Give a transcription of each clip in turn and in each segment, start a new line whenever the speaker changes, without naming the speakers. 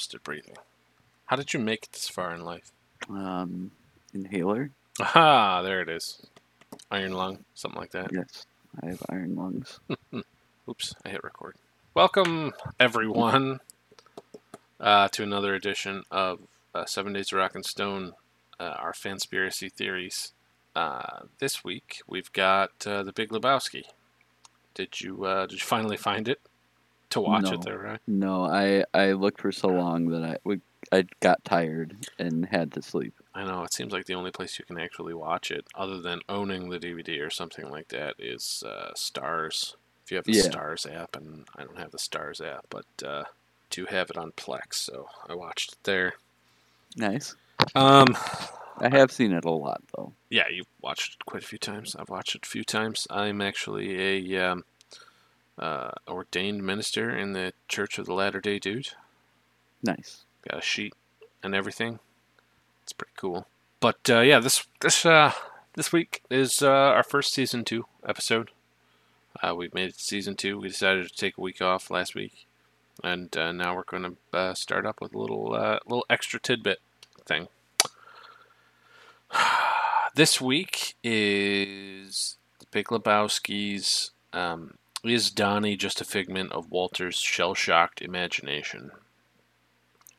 literally the worst at breathing. How did you make it this far in life?
Um, inhaler.
Aha, there it is. Iron lung, something like that.
Yes, I have iron lungs.
Oops, I hit record. Welcome, everyone, uh, to another edition of uh, Seven Days of Rock and Stone, uh, our Fanspiracy Theories. Uh, this week, we've got uh, The Big Lebowski. Did you uh, did you finally find it to watch
No.
it there, right?
No, I I looked for so long that I we, I got tired and had to sleep.
I know, it seems like the only place you can actually watch it, other than owning the DVD or something like that, is uh, Starz. If you have the
Yeah.
Starz app, and I don't have the Starz app, but uh, do have it on Plex, so I watched it there.
Nice.
Um,
I have seen it a lot though.
yeah, you've watched it quite a few times. I've watched it a few times. I'm actually a um, uh, ordained minister in the Church of the Latter Day Dude.
Nice.
Got a sheet and everything. It's pretty cool. But uh, yeah, this this uh, this week is uh, our first season two episode. Uh, we've made it to season two. We decided to take a week off last week, and uh, now we're going to uh, start up with a little uh, little extra tidbit thing. this week is the Big Lebowski's. Um, is Donnie just a figment of Walter's shell-shocked imagination?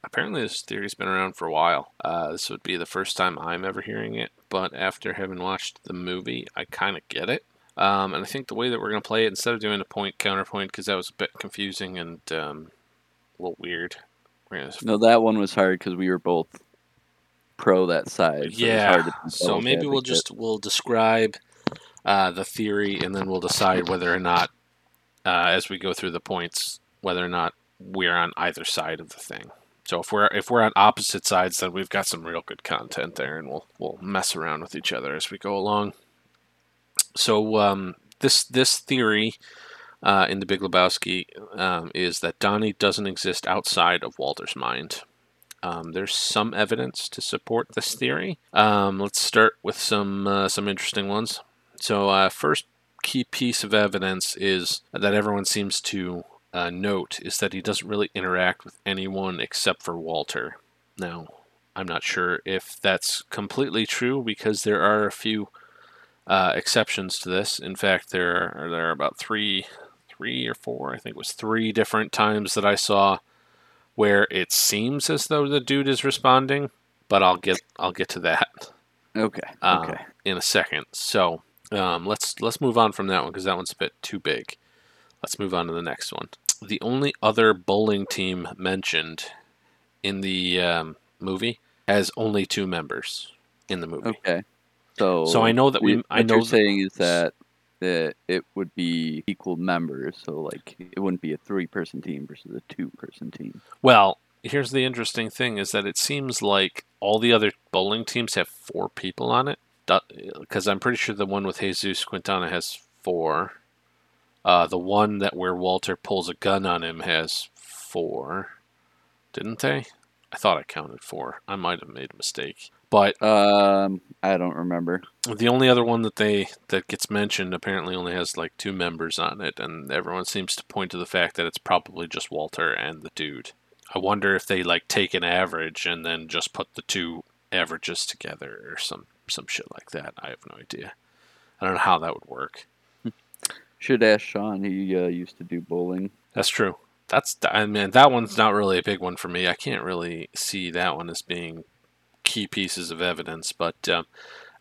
Apparently, this theory's been around for a while. Uh, this would be the first time I'm ever hearing it, but after having watched the movie, I kind of get it. Um, and I think the way that we're going to play it, instead of doing a point counterpoint, because that was a bit confusing and um, a little weird, to
No, that one was hard because we were both pro that side. So
yeah.
hard to
So maybe we'll just we'll describe uh, the theory, and then we'll decide whether or not, uh, as we go through the points, whether or not we're on either side of the thing. So if we're if we're on opposite sides, then we've got some real good content there, and we'll we'll mess around with each other as we go along. So um, this this theory uh, in the Big Lebowski um, is that Donnie doesn't exist outside of Walter's mind. Um, there's some evidence to support this theory. Um, let's start with some uh, some interesting ones. So, uh, first key piece of evidence is that everyone seems to uh, note is that he doesn't really interact with anyone except for Walter. Now, I'm not sure if that's completely true because there are a few uh, exceptions to this. In fact, there are there are about three, three or four. I think it was three different times that I saw where it seems as though the dude is responding, but I'll get I'll get to that
Okay.
uh,
okay.
in a second. So um, let's let's move on from that one because that one's a bit too big. Let's move on to the next one. The only other bowling team mentioned in the um, movie has only two members in the movie.
Okay. So
So I know that we-
what
I know
you're saying is that that it would be equal members. So like it wouldn't be a three-person team versus a two-person team.
Well, here's the interesting thing: is that it seems like all the other bowling teams have four people on it. Because I'm pretty sure the one with Jesus Quintana has four. Uh, the one that where Walter pulls a gun on him has four, didn't they? I thought I counted four. I might have made a mistake. But
Um, I don't remember.
the only other one that they that gets mentioned apparently only has like two members on it, and everyone seems to point to the fact that it's probably just Walter and the dude. I wonder if they like take an average and then just put the two averages together or some some shit like that. I have no idea. I don't know how that would work.
Should ask Sean. He uh, used to do bowling.
That's true. That's I mean that one's not really a big one for me. I can't really see that one as being key pieces of evidence. But um,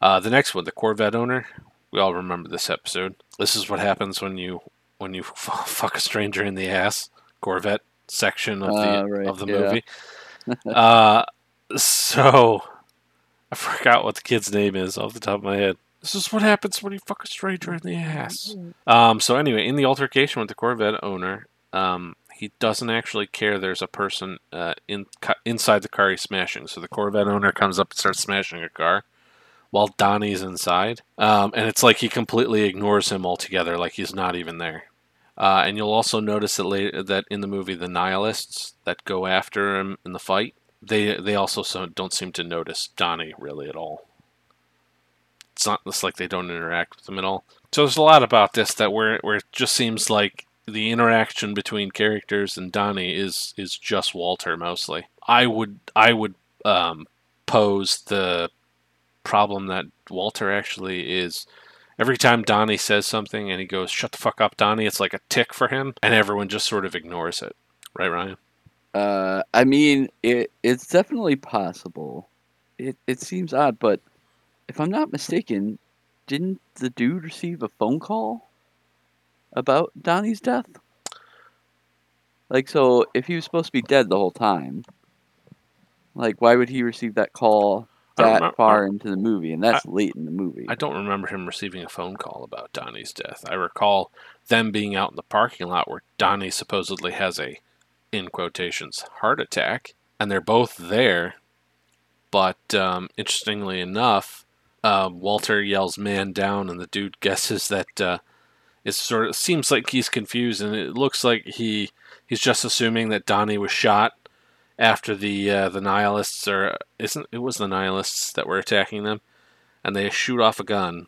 uh, the next one, the Corvette owner, we all remember this episode. This is what happens when you when you fuck a stranger in the ass. Corvette section of the
Uh, right,
of the
yeah.
movie. uh, so I forgot what the kid's name is off the top of my head. This is what happens when you fuck a stranger in the ass. Um, so anyway, in the altercation with the Corvette owner, um, he doesn't actually care there's a person uh, in inside the car he's smashing. So the Corvette owner comes up and starts smashing a car while Donnie's inside, um, and it's like he completely ignores him altogether, like he's not even there. Uh, and you'll also notice that later that in the movie, the nihilists that go after him in the fight, they they also so, don't seem to notice Donnie really at all. it's not it's like they don't interact with him at all. So there's a lot about this that where where it just seems like the interaction between characters and Donnie is is just Walter mostly. I would I would um, pose the problem that Walter actually is every time Donnie says something and he goes, "Shut the fuck up, Donnie," it's like a tick for him, and everyone just sort of ignores it. Right, Ryan?
Uh, I mean, it it's definitely possible. It it seems odd, but if I'm not mistaken, didn't the dude receive a phone call about Donnie's death? Like, so if he was supposed to be dead the whole time, like, why would he receive that call that far into the movie? And that's late in the movie.
I don't remember him receiving a phone call about Donnie's death. I recall them being out in the parking lot where Donnie supposedly has a, in quotations, heart attack, and they're both there. But um, interestingly enough, uh, Walter yells "man down," and the dude guesses that uh, it sort of seems like he's confused, and it looks like he he's just assuming that Donnie was shot after the uh, the nihilists or isn't it was the nihilists that were attacking them, and they shoot off a gun,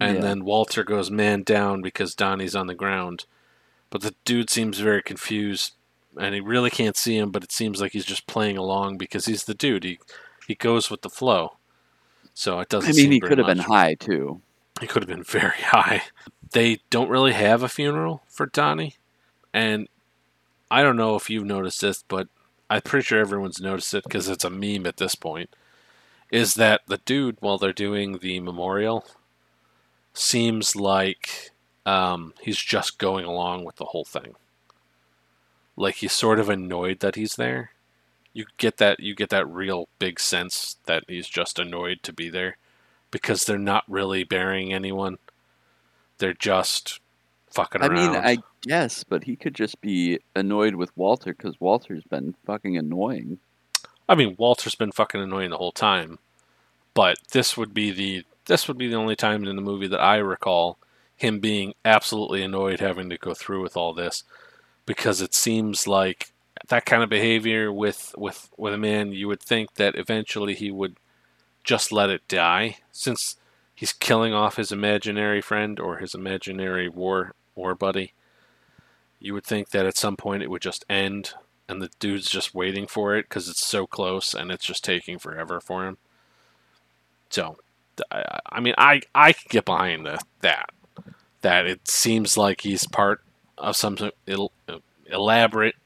and
Yeah.
then Walter goes man down because Donnie's on the ground, but the dude seems very confused, and he really can't see him, but it seems like he's just playing along because he's the dude. He he goes with the flow, so it doesn't.
I
seem
mean, he could have been high too.
He could have been very high. They don't really have a funeral for Donnie, and I don't know if you've noticed this, but I'm pretty sure everyone's noticed it because it's a meme at this point. Is that the dude while they're doing the memorial seems like um, he's just going along with the whole thing. Like he's sort of annoyed that he's there. You get that you get that real big sense that he's just annoyed to be there because they're not really burying anyone. They're just fucking around.
I
around.
mean, I guess, but he could just be annoyed with Walter because Walter's been fucking annoying.
I mean, Walter's been fucking annoying the whole time, but this would be the this would be the only time in the movie that I recall him being absolutely annoyed having to go through with all this, because it seems like that kind of behavior with with with a man, you would think that eventually he would just let it die, since he's killing off his imaginary friend or his imaginary war war buddy. You would think that at some point it would just end and the dude's just waiting for it because it's so close and it's just taking forever for him. So, I, I mean, I I can get behind the, that. That it seems like he's part of some el- elaborate,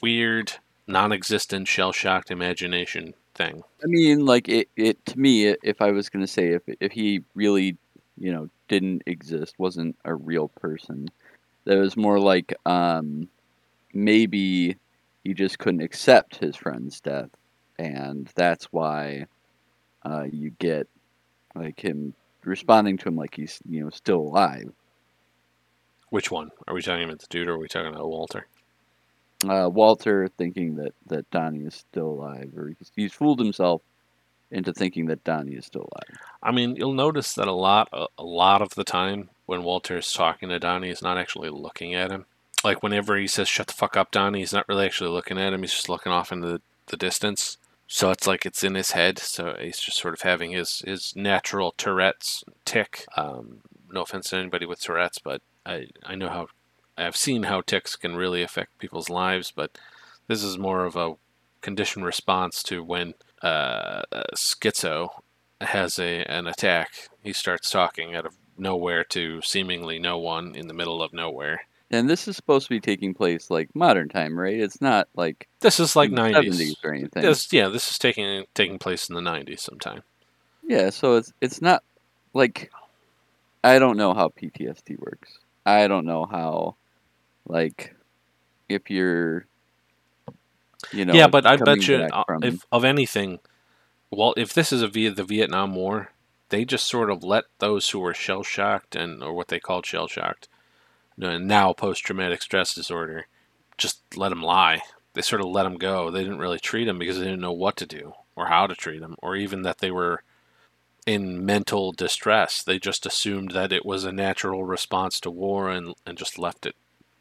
weird, non-existent, shell-shocked imagination thing.
I mean, like it, it to me, if I was gonna say if if he really, you know, didn't exist, wasn't a real person, that was more like um, maybe he just couldn't accept his friend's death, and that's why uh, you get like him responding to him like he's you know still alive.
Which one are we talking about? The dude, or are we talking about Walter?
Uh, Walter thinking that that Donnie is still alive, or he's, he's fooled himself into thinking that Donnie is still alive.
I mean, you'll notice that a lot, a, a lot of the time when Walter is talking to Donnie, he's not actually looking at him. Like whenever he says "shut the fuck up, Donnie," he's not really actually looking at him. He's just looking off into the, the distance. So it's like it's in his head. So he's just sort of having his his natural Tourette's tick. Um, no offense to anybody with Tourette's, but I I know how I've seen how ticks can really affect people's lives. But this is more of a conditioned response to when uh, schizo has a an attack. He starts talking out of nowhere to seemingly no one in the middle of nowhere.
And this is supposed to be taking place like modern time, right? It's not like
This is like nineties.
70s or anything.
This yeah, this is taking taking place in the nineties sometime.
Yeah, so it's it's not like I don't know how PTSD works. I don't know how like if you're you know
yeah, but I bet you uh,
from-
if of anything, well, if this is a via the Vietnam War, they just sort of let those who were shell shocked and or what they called shell shocked, now post traumatic stress disorder, just let them lie. They sort of let them go. They didn't really treat them because they didn't know what to do or how to treat them, or even that they were in mental distress. They just assumed that it was a natural response to war and and just left it,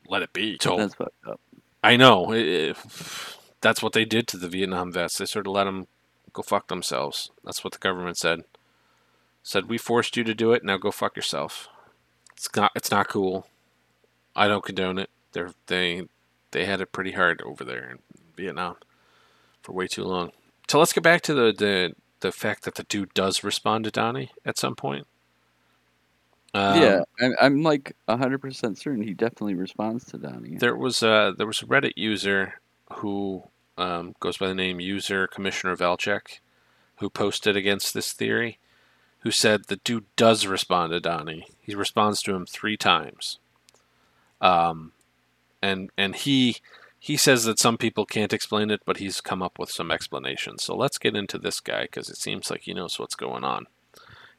let it be. So
that's fucked up.
I know. It, it- that's what they did to the Vietnam vets. They sort of let them go fuck themselves. That's what the government said. Said we forced you to do it. Now go fuck yourself. It's not. It's not cool. I don't condone it. They're, they they had it pretty hard over there in Vietnam for way too long. So let's get back to the the, the fact that the dude does respond to Donnie at some point. Um,
yeah, I'm, I'm like hundred percent certain he definitely responds to Donnie.
There was a there was a Reddit user who um, goes by the name user Commissioner Valchek, who posted against this theory, who said the dude does respond to Donnie. He responds to him three times. Um, and and he he says that some people can't explain it, but he's come up with some explanations. So let's get into this guy because it seems like he knows what's going on.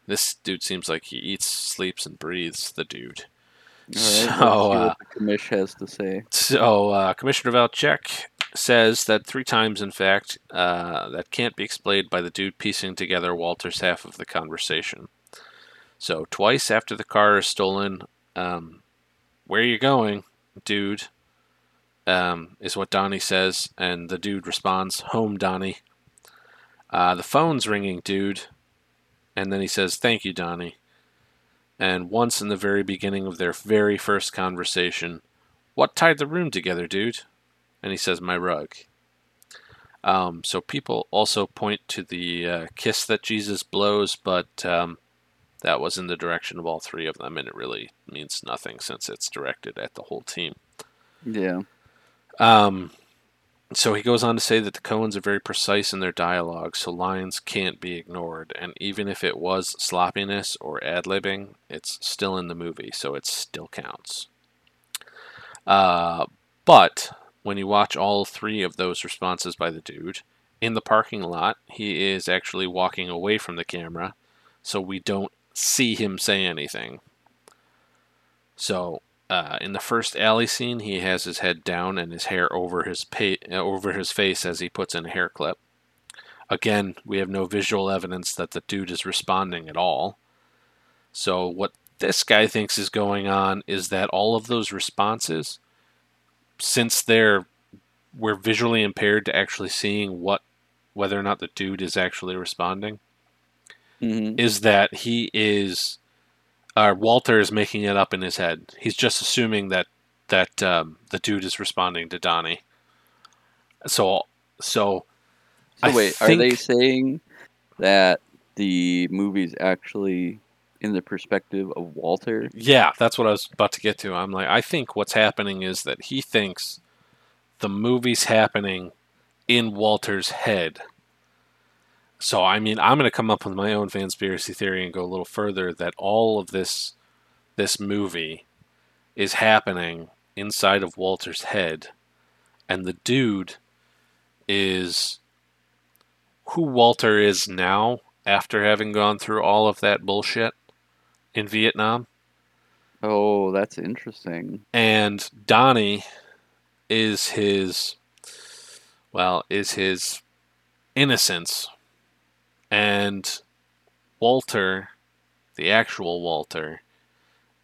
This dude seems like he eats, sleeps, and breathes. The dude.
Right,
so, uh,
the commish has to say.
So uh, Commissioner Valchek says that three times, in fact, uh, that can't be explained by the dude piecing together Walter's half of the conversation. So twice after the car is stolen, um, where are you going, dude? Um, is what Donnie says, and the dude responds, "Home, Donnie." Uh, the phone's ringing, dude, and then he says, "Thank you, Donnie." And once in the very beginning of their very first conversation, what tied the room together, dude? And he says, My rug. Um, so people also point to the uh, kiss that Jesus blows, but um, that was in the direction of all three of them, and it really means nothing since it's directed at the whole team.
Yeah.
Um, so he goes on to say that the Coens are very precise in their dialogue, so lines can't be ignored. And even if it was sloppiness or ad libbing, it's still in the movie, so it still counts. Uh, but when you watch all three of those responses by the dude, in the parking lot, he is actually walking away from the camera, so we don't see him say anything. So uh, in the first alley scene, he has his head down and his hair over his pa- over his face as he puts in a hair clip. Again, we have no visual evidence that the dude is responding at all. So what this guy thinks is going on is that all of those responses, since they're we're visually impaired to actually seeing what whether or not the dude is actually responding,
hmm
is that he is uh, Walter is making it up in his head. He's just assuming that that um, the dude is responding to Donnie. So so
So wait, are they saying that the movie's actually in the perspective of Walter?
yeah, that's what I was about to get to. I'm like, I think what's happening is that he thinks the movie's happening in Walter's head. So I mean, I'm going to come up with my own conspiracy theory and go a little further that all of this this movie is happening inside of Walter's head and the dude is who Walter is now after having gone through all of that bullshit in Vietnam
Oh, that's interesting.
and Donnie is his well is his innocence and Walter the actual Walter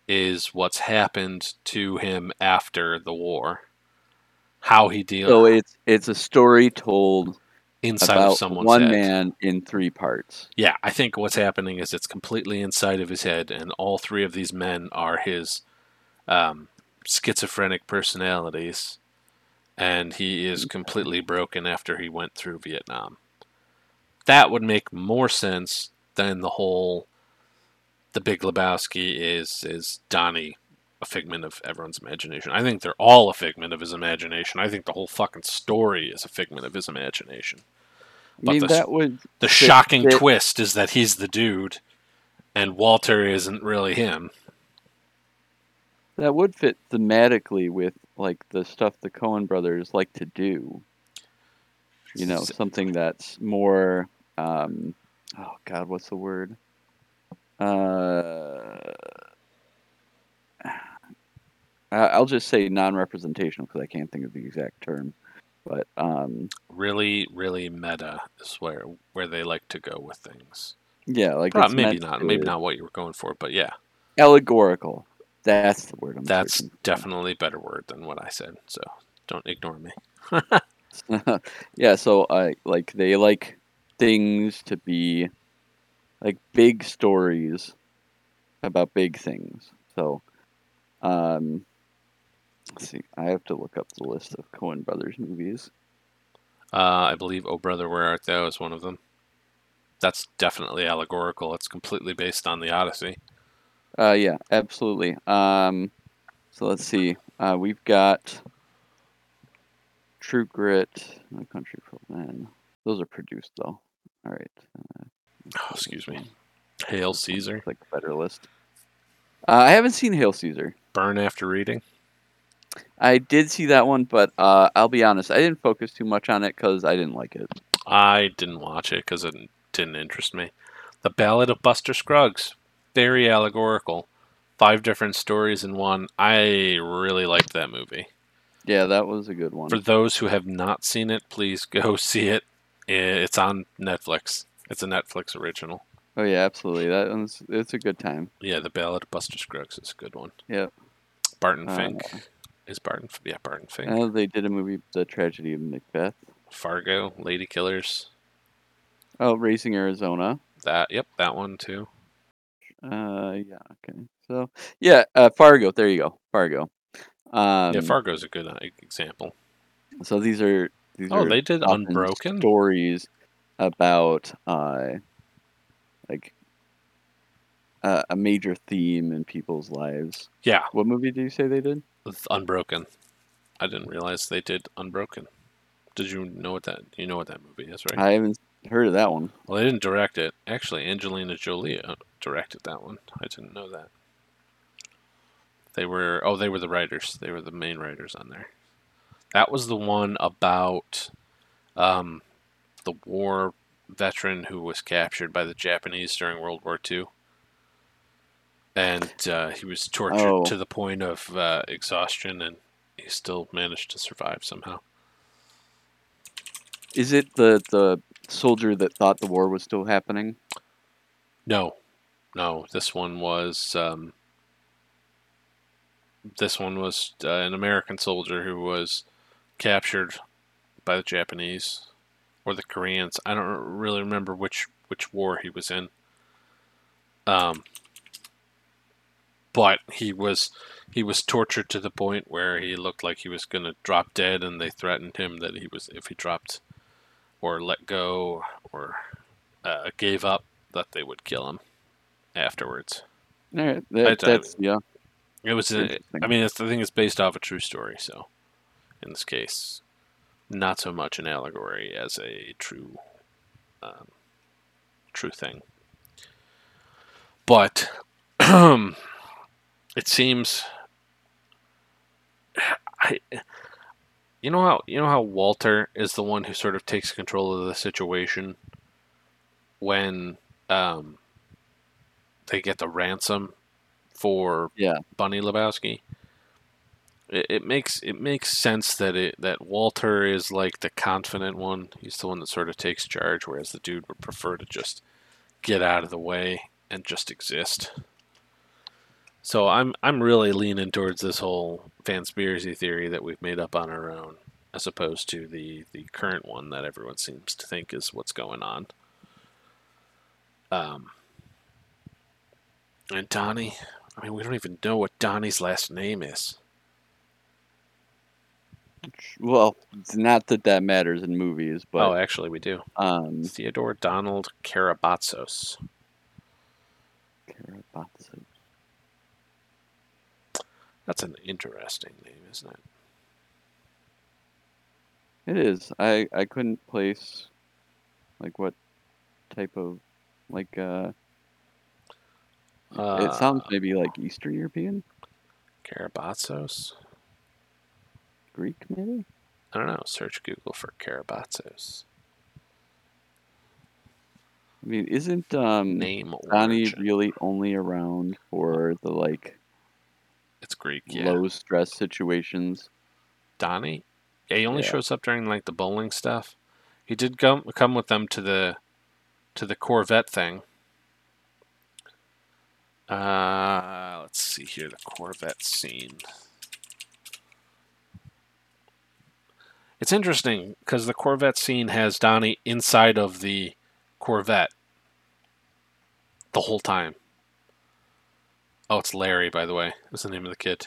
is what's happened to him after the war how he deals
So it's it's a story told
inside of
about
someone's
one
head.
man in three parts.
Yeah, I think what's happening is it's completely inside of his head, and all three of these men are his um, schizophrenic personalities, and he is completely broken after he went through Vietnam. That would make more sense than the whole. The Big Lebowski is is Donnie a figment of everyone's imagination. I think they're all a figment of his imagination. I think the whole fucking story is a figment of his imagination.
I
But
mean,
the-
that would
The
Fit-
shocking
fit-
twist is that he's the dude, and Walter isn't really him.
that would fit thematically with like the stuff the Coen brothers like to do. You know, something that's more. Um, oh God, what's the word? Uh, I'll just say non-representational because I can't think of the exact term. But um,
Really, really meta is where where they like to go with things.
yeah, like
Prob-
it's
maybe not, maybe not what you were going for, but yeah,
allegorical. That's the word I'm
that's definitely a better word than what I said. So don't ignore me.
yeah, so I like they like things to be like big stories about big things. So, um, let's see. I have to look up the list of Coen Brothers movies.
Uh, I believe "Oh Brother, Where Art Thou" is one of them. That's definitely allegorical. It's completely based on the Odyssey.
Uh, yeah, absolutely. Um, so let's see. Uh, we've got True Grit, No Country for Men. Those are produced though. All right. Uh,
Oh, excuse me. Hail Caesar.
Like better list. Uh, I haven't seen Hail Caesar.
Burn after reading.
I did see that one, but uh, I'll be honest, I didn't focus too much on it because I didn't like it.
I didn't watch it because it didn't interest me. The Ballad of Buster Scruggs. Very allegorical. Five different stories in one. I really liked that movie.
Yeah, that was a good one.
For those who have not seen it, please go see it. It's on Netflix. It's a Netflix original.
Oh yeah, absolutely. That one's it's a good time.
Yeah, the Ballad of Buster Scruggs is a good one.
Yep.
Barton
Uh,
Fink is Barton. Yeah, Barton Fink.
Know they did a movie, The Tragedy of Macbeth.
Fargo, Lady Killers.
Oh, Raising Arizona.
That. Yep, that one too.
Uh, yeah. Okay. So yeah, uh, Fargo. There you go, Fargo. Um,
yeah, Fargo's a good uh, example.
So these are these
Oh, they did Unbroken.
stories about uh, like uh, a major theme in people's lives.
Yeah,
What movie do you say they did?
with Unbroken. I didn't realize they did Unbroken. Did you know what that? You know what that movie is, right?
I haven't heard of that one.
Well, they didn't direct it. Actually, Angelina Jolie uh, directed that one. I didn't know that. They were oh, they were the writers. They were the main writers on there. That was the one about um, the war veteran who was captured by the Japanese during World War II, and uh, he was tortured
Oh.
to the point of uh, exhaustion, and he still managed to survive somehow.
Is it the the soldier that thought the war was still happening?
No, no. This one was um, this one was uh, an American soldier who was captured by the Japanese or the Koreans. I don't really remember which which war he was in. Um, but he was he was tortured to the point where he looked like he was going to drop dead, and they threatened him that he was if he dropped or let go or uh, gave up that they would kill him afterwards.
All right, that, that's yeah.
It was. I mean, it's, the thing is based off a true story, so in this case, not so much an allegory as a true, um, true thing. But it seems, I, you know how you know how Walter is the one who sort of takes control of the situation when um, they get the ransom for
Yeah.
Bunny Lebowski. It, it makes it makes sense that it that Walter is like the confident one. He's the one that sort of takes charge, whereas the dude would prefer to just get out of the way and just exist. So I'm I'm really leaning towards this whole conspiracy theory that we've made up on our own, as opposed to the the current one that everyone seems to think is what's going on. Um, and Donnie, I mean, we don't even know what Donnie's last name is.
Well, it's not that that matters in movies, but oh,
actually, we do.
um,
Theodore Donald Karabatsos.
Karabatsu.
That's an interesting name, isn't it?
It is. I I couldn't place like what type of like uh. it sounds
Uh,
maybe like Eastern European,
Karabatsos?
Greek maybe.
I don't know. Search Google for Karabatsos.
I mean, isn't um
Name
Donnie
origin.
really only around for the like
It's Greek, yeah.
low stress situations?
Donnie? Yeah, he only
Yeah.
shows up during like the bowling stuff. He did come come with them to the to the Corvette thing. Uh, let's see here the Corvette scene. It's interesting because the Corvette scene has Donnie inside of the Corvette. the whole time. Oh, it's Larry, by the way. That's the name of the kid.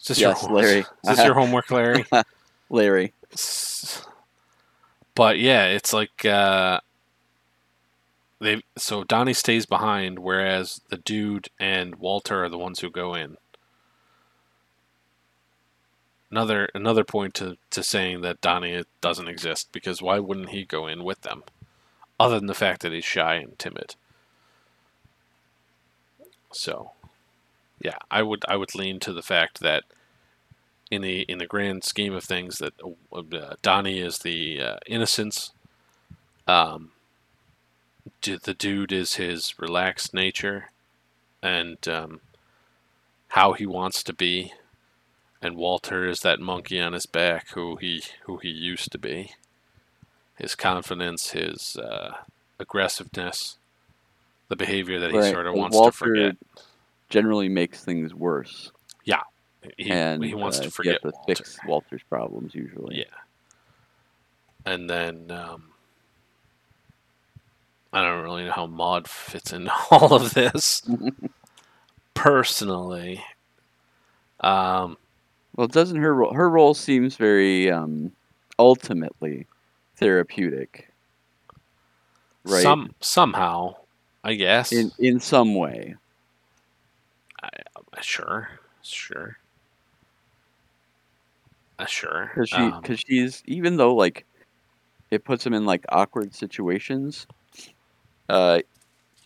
Is this
Yes,
your
Larry.
Is this your homework, Larry?
Larry.
but yeah, it's like uh, they. So Donnie stays behind, whereas the dude and Walter are the ones who go in. Another another point to, to saying that Donnie doesn't exist because why wouldn't he go in with them, other than the fact that he's shy and timid. So, yeah, I would I would lean to the fact that in the in the grand scheme of things that uh, Donnie is the uh, innocence. Um, the dude is his relaxed nature, and um, how he wants to be, and Walter is that monkey on his back who he who he used to be. His confidence, his uh, aggressiveness, the behavior that he
Right,
sort of wants
Walter
to forget.
Generally makes things worse.
He,
and
he wants
uh,
to forget
to
Walter.
fix Walter's problems usually.
Yeah. And then um, I don't really know how Maud fits into all of this personally. Um,
Well, doesn't her ro- her role seems very um, ultimately therapeutic, right?
Some somehow, I guess.
in in some way.
sure, sure, uh, sure.
because she
Um,
because she's even though like it puts him in like awkward situations uh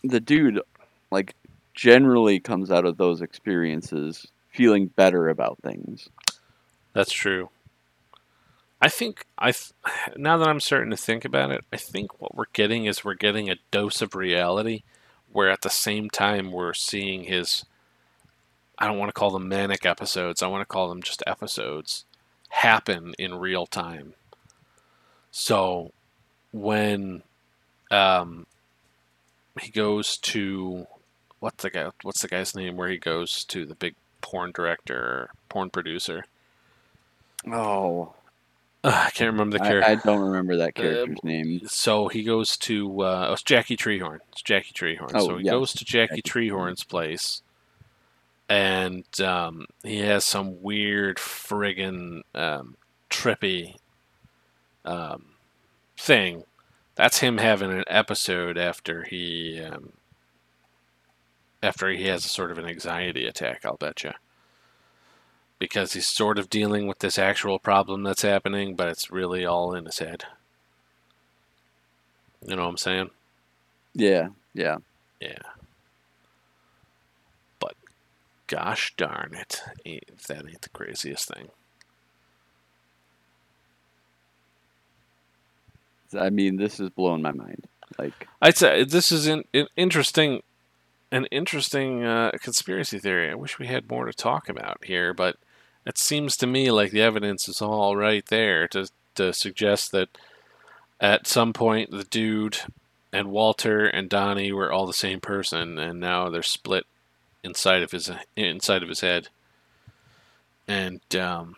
the dude like generally comes out of those experiences feeling better about things
That's true. I think I now that I'm starting to think about it, I think what we're getting is we're getting a dose of reality, where at the same time we're seeing his. I don't want to call them manic episodes. I want to call them just episodes happen in real time. So when um, he goes to what's the guy? What's the guy's name? Where he goes to the big porn director, porn producer.
oh
Ugh, I can't remember the character.
I don't remember that character's name
so he goes to uh, oh, it's Jackie Treehorn. It's Jackie Treehorn.
Oh,
so he
yeah.
goes to Jackie
Jackie
Treehorn's place, and um, he has some weird friggin' um, trippy um, thing. That's him having an episode after he um, after he has a sort of an anxiety attack. I'll bet you. Because he's sort of dealing with this actual problem that's happening, but it's really all in his head. You know what I'm saying?
yeah yeah
Yeah. But gosh darn it, that ain't the craziest thing.
i mean this is blowing my mind like
I'd say this is an, an interesting, an interesting uh, conspiracy theory. I wish we had more to talk about here, but it seems to me like the evidence is all right there to to suggest that at some point the dude and Walter and Donnie were all the same person, and now they're split inside of his inside of his head. And um,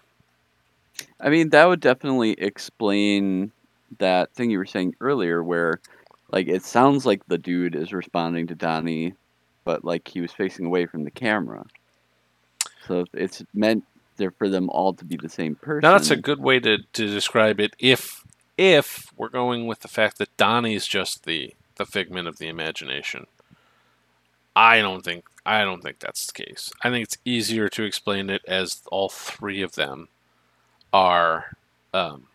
I mean, that would definitely explain that thing you were saying earlier, where like it sounds like the dude is responding to Donnie, but like he was facing away from the camera. So it's meant there for them all to be the same person.
Now that's a good way to, to describe it. If if we're going with the fact that Donnie's just the the figment of the imagination, I don't think I don't think that's the case. I think it's easier to explain it as all three of them are um,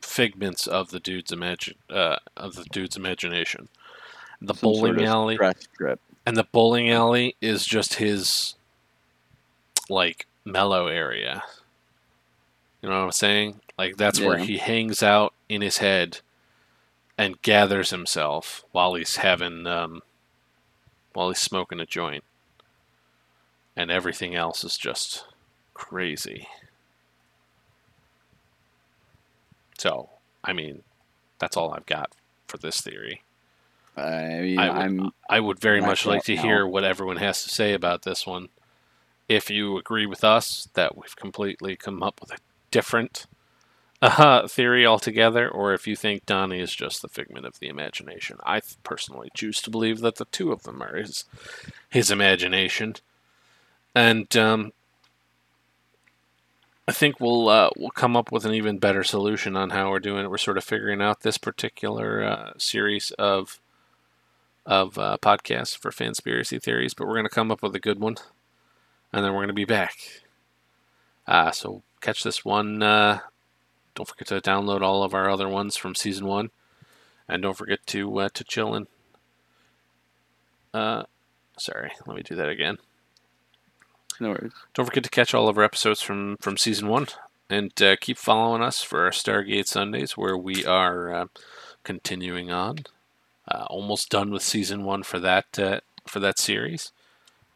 figments of the dude's imagine uh, of the dude's imagination. The
Some sort
bowling
of
alley
stress trip.
And the bowling alley is just his like mellow area. You know what I'm saying? Like that's where he hangs out in his head and gathers himself while he's having um while he's smoking a joint. And everything else is just crazy. So, I mean, that's all I've got for this theory.
I mean,
I would-
I'm
I would very much like to
now.
hear what everyone has to say about this one. If you agree with us that we've completely come up with a different uh, theory altogether, or if you think Donnie is just the figment of the imagination. I personally choose to believe that the two of them are his his imagination, and um, I think we'll uh, we'll come up with an even better solution on how we're doing it. We're sort of figuring out this particular uh, series of of uh, podcasts for conspiracy theories, but we're going to come up with a good one, and then we're going to be back. Uh, so catch this one. Uh, don't forget to download all of our other ones from season one, and don't forget to uh, to chill and. Uh, sorry, let me do that again.
No worries.
Don't forget to catch all of our episodes from from season one, and uh, keep following us for our Stargate Sundays, where we are uh, continuing on. Uh, almost done with season one for that uh, for that series.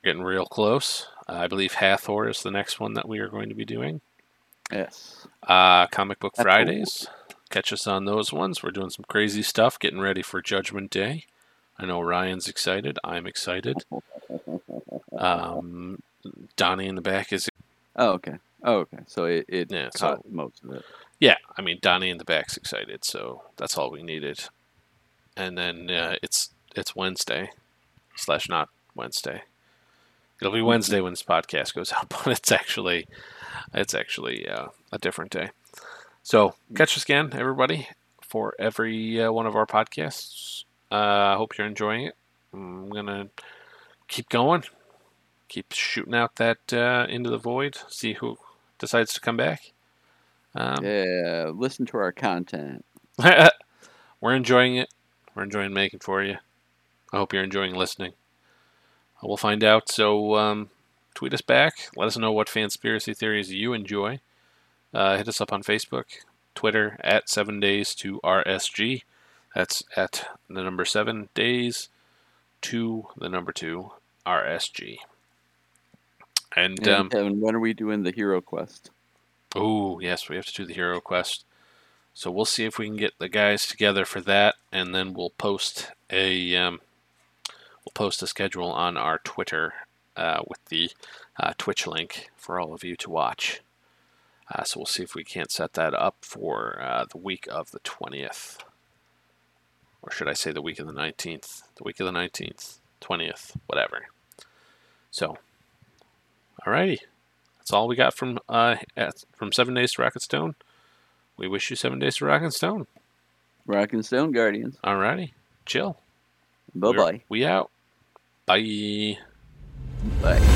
Getting real close. I believe Hathor is the next one that we are going to be doing.
Yes.
Uh, Comic Book
That's
Fridays. Catch us on those ones. We're doing some crazy stuff, getting ready for Judgment Day. I know Ryan's excited. I'm excited. Um, Donnie in the back is
Oh, okay. Oh, okay. So it, it
Yeah,
caught
so-
most of it.
yeah. I mean Donnie in the back's excited, so that's all we needed. And then uh, it's it's Wednesday slash not Wednesday. It'll be Wednesday when this podcast goes out, but it's actually it's actually uh, a different day. So catch us again, everybody, for every uh, one of our podcasts. Uh, I hope you're enjoying it. I'm gonna keep going, keep shooting out that uh, into the void. See who decides to come back. Um,
Yeah. Listen to our content.
We're enjoying it. We're enjoying making for you. I hope you're enjoying listening. We'll find out. So um, tweet us back. Let us know what conspiracy theories you enjoy. Uh, hit us up on Facebook, Twitter at seven days to RSG. That's at the number seven days to the number two RSG. And,
And
um,
Kevin, when are we doing the hero quest?
Oh, yes, we have to do the hero quest. So we'll see if we can get the guys together for that, and then we'll post a um, we'll post a schedule on our Twitter uh, with the uh, Twitch link for all of you to watch. Uh, so we'll see if we can't set that up for uh, the week of the twentieth, or should I say the week of the nineteenth? The week of the nineteenth, twentieth, whatever. So, alrighty. That's all we got from uh from Seven Days to Rock and Stone. We wish you seven days to rock and Stone.
Rock and Stone Guardians.
Alrighty, chill.
Bye bye.
We out. Bye.
Bye.